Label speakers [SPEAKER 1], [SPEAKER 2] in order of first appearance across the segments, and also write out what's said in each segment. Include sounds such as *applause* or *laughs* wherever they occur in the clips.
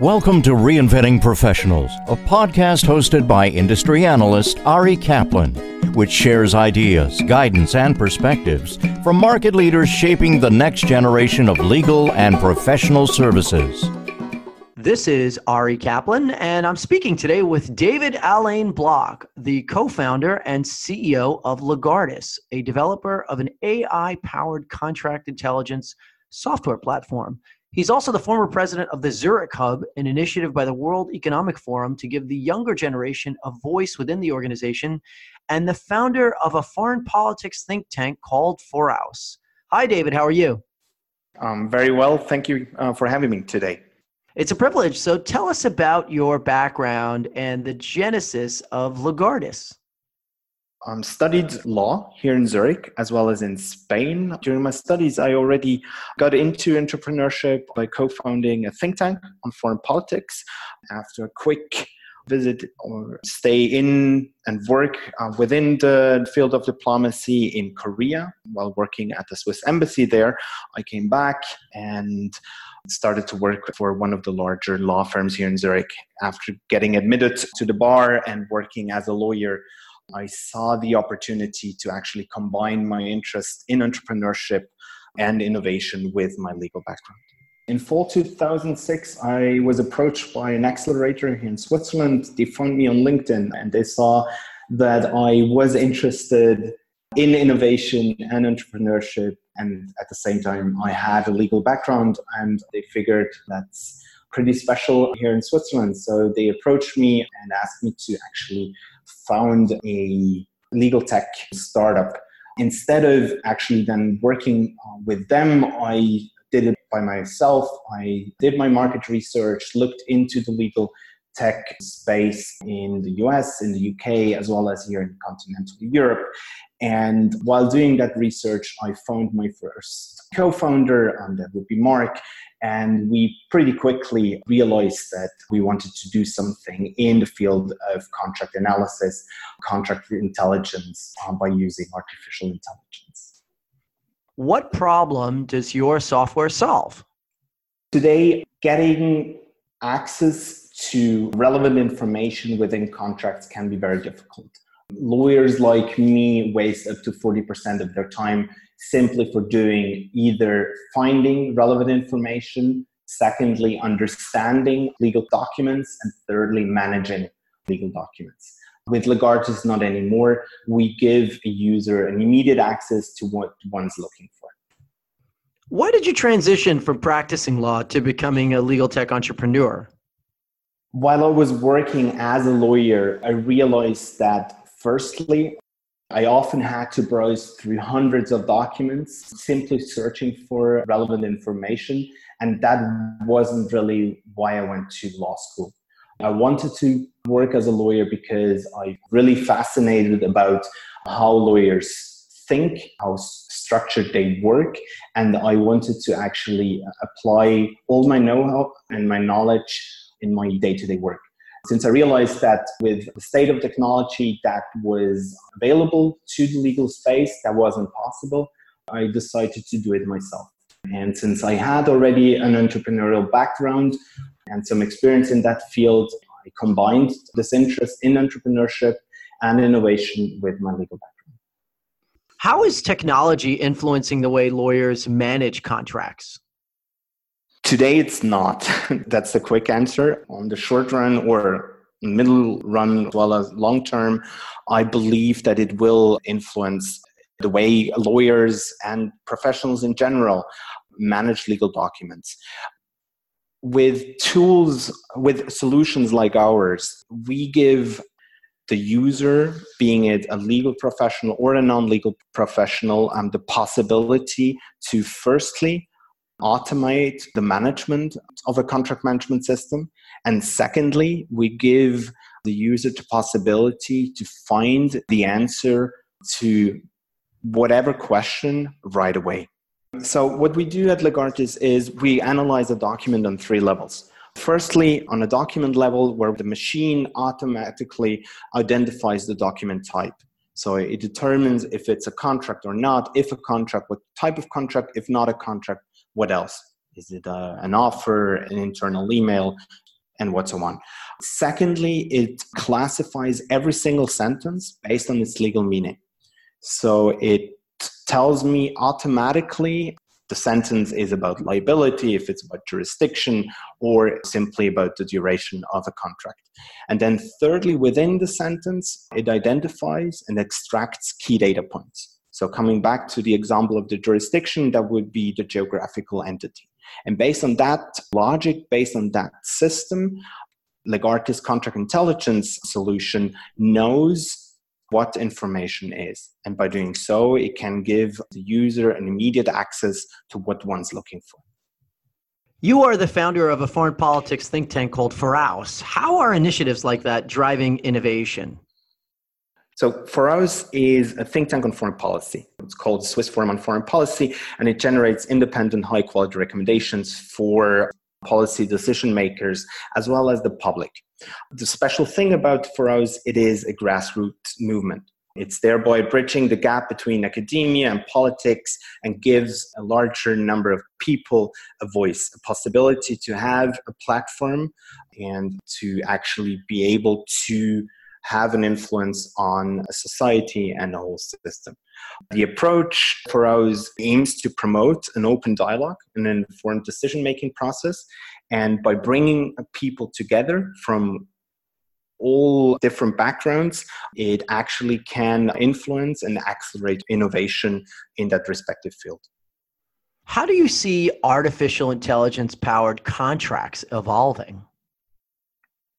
[SPEAKER 1] Welcome to Reinventing Professionals, a podcast hosted by industry analyst Ari Kaplan, which shares ideas, guidance, and perspectives from market leaders shaping the next generation of legal and professional services.
[SPEAKER 2] This is Ari Kaplan, and I'm speaking today with David Alain Bloch, the co founder and CEO of Legartis, a developer of an AI powered contract intelligence software platform. He's also the former president of the Zurich Hub, an initiative by the World Economic Forum to give the younger generation a voice within the organization, and the founder of a foreign politics think tank called Foraus. Hi, David. How are you?
[SPEAKER 3] Um, very well. Thank you uh, for having me today.
[SPEAKER 2] It's a privilege. So tell us about your background and the genesis of Legartis
[SPEAKER 3] um, studied law here in Zurich as well as in Spain. During my studies, I already got into entrepreneurship by co founding a think tank on foreign politics. After a quick visit or stay in and work uh, within the field of diplomacy in Korea while working at the Swiss embassy there, I came back and started to work for one of the larger law firms here in Zurich. After getting admitted to the bar and working as a lawyer I saw the opportunity to actually combine my interest in entrepreneurship and innovation with my legal background. In fall 2006, I was approached by an accelerator here in Switzerland. They found me on LinkedIn and they saw that I was interested in innovation and entrepreneurship. And at the same time, I had a legal background and they figured that's pretty special here in Switzerland. So they approached me and asked me to actually found a legal tech startup. Instead of actually then working uh, with them, I did it by myself. I did my market research, looked into the legal tech space in the US, in the UK, as well as here in continental Europe. And while doing that research, I found my first co founder, and that would be Mark. And we pretty quickly realized that we wanted to do something in the field of contract analysis, contract intelligence um, by using artificial intelligence.
[SPEAKER 2] What problem does your software solve?
[SPEAKER 3] Today, getting access to relevant information within contracts can be very difficult. Lawyers like me waste up to 40% of their time simply for doing either finding relevant information, secondly, understanding legal documents, and thirdly, managing legal documents. With Legartis, not anymore. We give a user an immediate access to what one's looking for.
[SPEAKER 2] Why did you transition from practicing law to becoming a legal tech entrepreneur?
[SPEAKER 3] While I was working as a lawyer, I realized that firstly, I often had to browse through hundreds of documents simply searching for relevant information. And that wasn't really why I went to law school. I wanted to work as a lawyer because I'm really fascinated about how lawyers think, how structured they work. And I wanted to actually apply all my know how and my knowledge in my day to day work since I realized that with the state of technology that was available to the legal space, that wasn't possible, I decided to do it myself. And since I had already an entrepreneurial background and some experience in that field, I combined this interest in entrepreneurship and innovation with my legal background.
[SPEAKER 2] How is technology influencing the way lawyers manage contracts?
[SPEAKER 3] Today, it's not. *laughs* That's the quick answer. On the short run or middle run, as well as long term, I believe that it will influence the way lawyers and professionals in general manage legal documents. With tools, with solutions like ours, we give the user, being it a legal professional or a non legal professional, um, the possibility to firstly automate the management of a contract management system. And secondly, we give the user the possibility to find the answer to whatever question right away. So, what we do at Legartis is we analyze a document on three levels. Firstly, on a document level, where the machine automatically identifies the document type. So it determines if it's a contract or not, if a contract, what type of contract, if not a contract, what else? Is it uh, an offer, an internal email? and what so on. Secondly, it classifies every single sentence based on its legal meaning. So it tells me automatically the sentence is about liability, if it's about jurisdiction, or simply about the duration of a contract. And then, thirdly, within the sentence, it identifies and extracts key data points. So, coming back to the example of the jurisdiction, that would be the geographical entity. And based on that logic, based on that system, Legartis contract intelligence solution knows what information is. And by doing so, it can give the user an immediate access to what one's looking for.
[SPEAKER 2] You are the founder of a foreign politics think tank called Foraus. How are initiatives like that driving innovation?
[SPEAKER 3] So Foraus is a think tank on foreign policy. It's called Swiss Forum on Foreign Policy, and it generates independent, high quality recommendations for policy decision makers as well as the public. The special thing about Foraus, it is a grassroots movement. It's thereby bridging the gap between academia and politics and gives a larger number of people a voice, a possibility to have a platform and to actually be able to have an influence on a society and a whole system. The approach Foraus aims to promote an open dialogue and an informed decision making process. And by bringing people together from all different backgrounds, it actually can influence and accelerate innovation in that respective field.
[SPEAKER 2] How do you see artificial intelligence powered contracts evolving?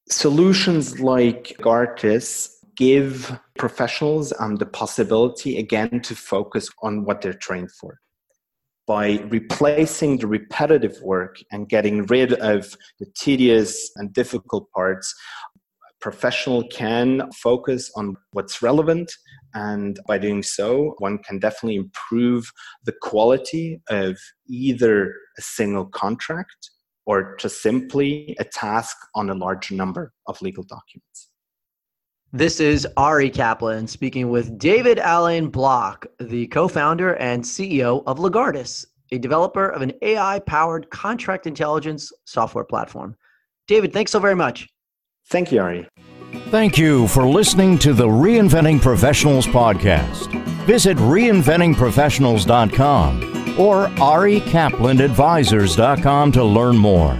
[SPEAKER 3] Solutions like Gartis give professionals um, the possibility again to focus on what they're trained for. By replacing the repetitive work and getting rid of the tedious and difficult parts professional can focus on what's relevant and by doing so one can definitely improve the quality of either a single contract or just simply a task on a large number of legal documents
[SPEAKER 2] this is Ari Kaplan speaking with David Alain Bloch, the co founder and CEO of Legartis, a developer of an AI powered contract intelligence software platform. David, thanks so very much.
[SPEAKER 3] Thank you, Ari.
[SPEAKER 1] Thank you for listening to the Reinventing Professionals podcast. Visit reinventingprofessionals.com or arikaplanadvisors.com to learn more.